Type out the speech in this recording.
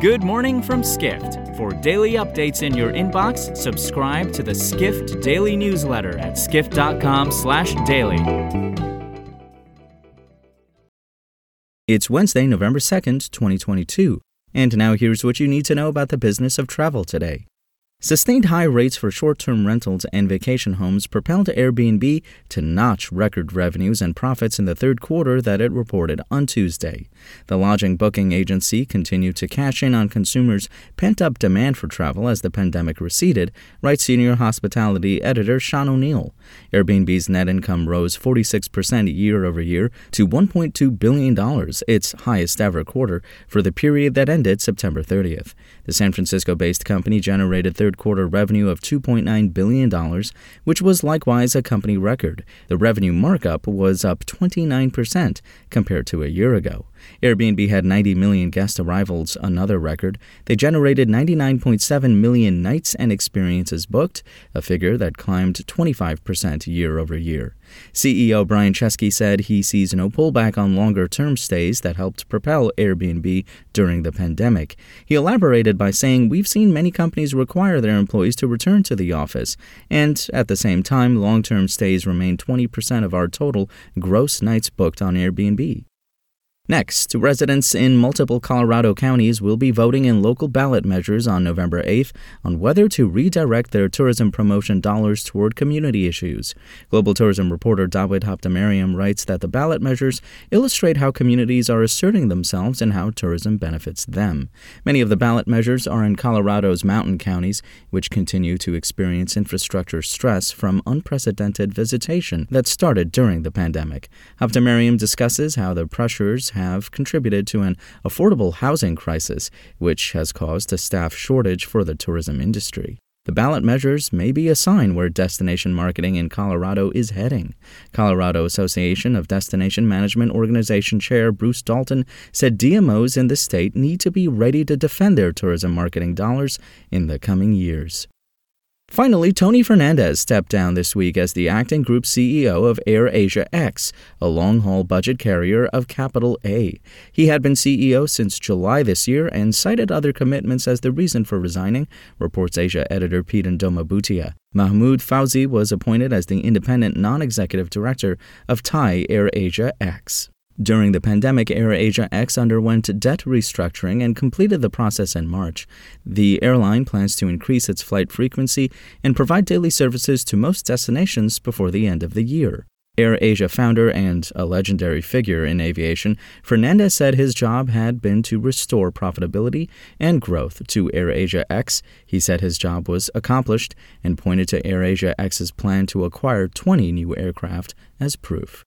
Good morning from Skift. For daily updates in your inbox, subscribe to the Skift Daily newsletter at skift.com/daily. It's Wednesday, November 2nd, 2022. And now here's what you need to know about the business of travel today. Sustained high rates for short term rentals and vacation homes propelled Airbnb to notch record revenues and profits in the third quarter that it reported on Tuesday. The lodging booking agency continued to cash in on consumers' pent up demand for travel as the pandemic receded, writes senior hospitality editor Sean O'Neill. Airbnb's net income rose 46% year over year to $1.2 billion, its highest ever quarter, for the period that ended September 30th. The San Francisco based company generated third quarter revenue of $2.9 billion, which was likewise a company record. The revenue markup was up 29% compared to a year ago. Airbnb had 90 million guest arrivals, another record. They generated 99.7 million nights and experiences booked, a figure that climbed 25% year over year. CEO Brian Chesky said he sees no pullback on longer term stays that helped propel Airbnb during the pandemic. He elaborated by saying, We've seen many companies require their employees to return to the office, and at the same time, long term stays remain 20% of our total gross nights booked on Airbnb. Next, residents in multiple Colorado counties will be voting in local ballot measures on November 8th on whether to redirect their tourism promotion dollars toward community issues. Global tourism reporter Dawit Habtemariam writes that the ballot measures illustrate how communities are asserting themselves and how tourism benefits them. Many of the ballot measures are in Colorado's mountain counties, which continue to experience infrastructure stress from unprecedented visitation that started during the pandemic. Habtemariam discusses how the pressures have contributed to an affordable housing crisis, which has caused a staff shortage for the tourism industry. The ballot measures may be a sign where destination marketing in Colorado is heading. Colorado Association of Destination Management Organization Chair Bruce Dalton said DMOs in the state need to be ready to defend their tourism marketing dollars in the coming years. Finally, Tony Fernandez stepped down this week as the acting group CEO of AirAsia X, a long haul budget carrier of Capital A. He had been CEO since July this year and cited other commitments as the reason for resigning, reports Asia editor Pete Bhutia. Mahmoud Fauzi was appointed as the independent non executive director of Thai AirAsia X. During the pandemic, AirAsia X underwent debt restructuring and completed the process in March. The airline plans to increase its flight frequency and provide daily services to most destinations before the end of the year. AirAsia founder and a legendary figure in aviation, Fernandez said his job had been to restore profitability and growth to AirAsia X. He said his job was accomplished and pointed to AirAsia X's plan to acquire 20 new aircraft as proof.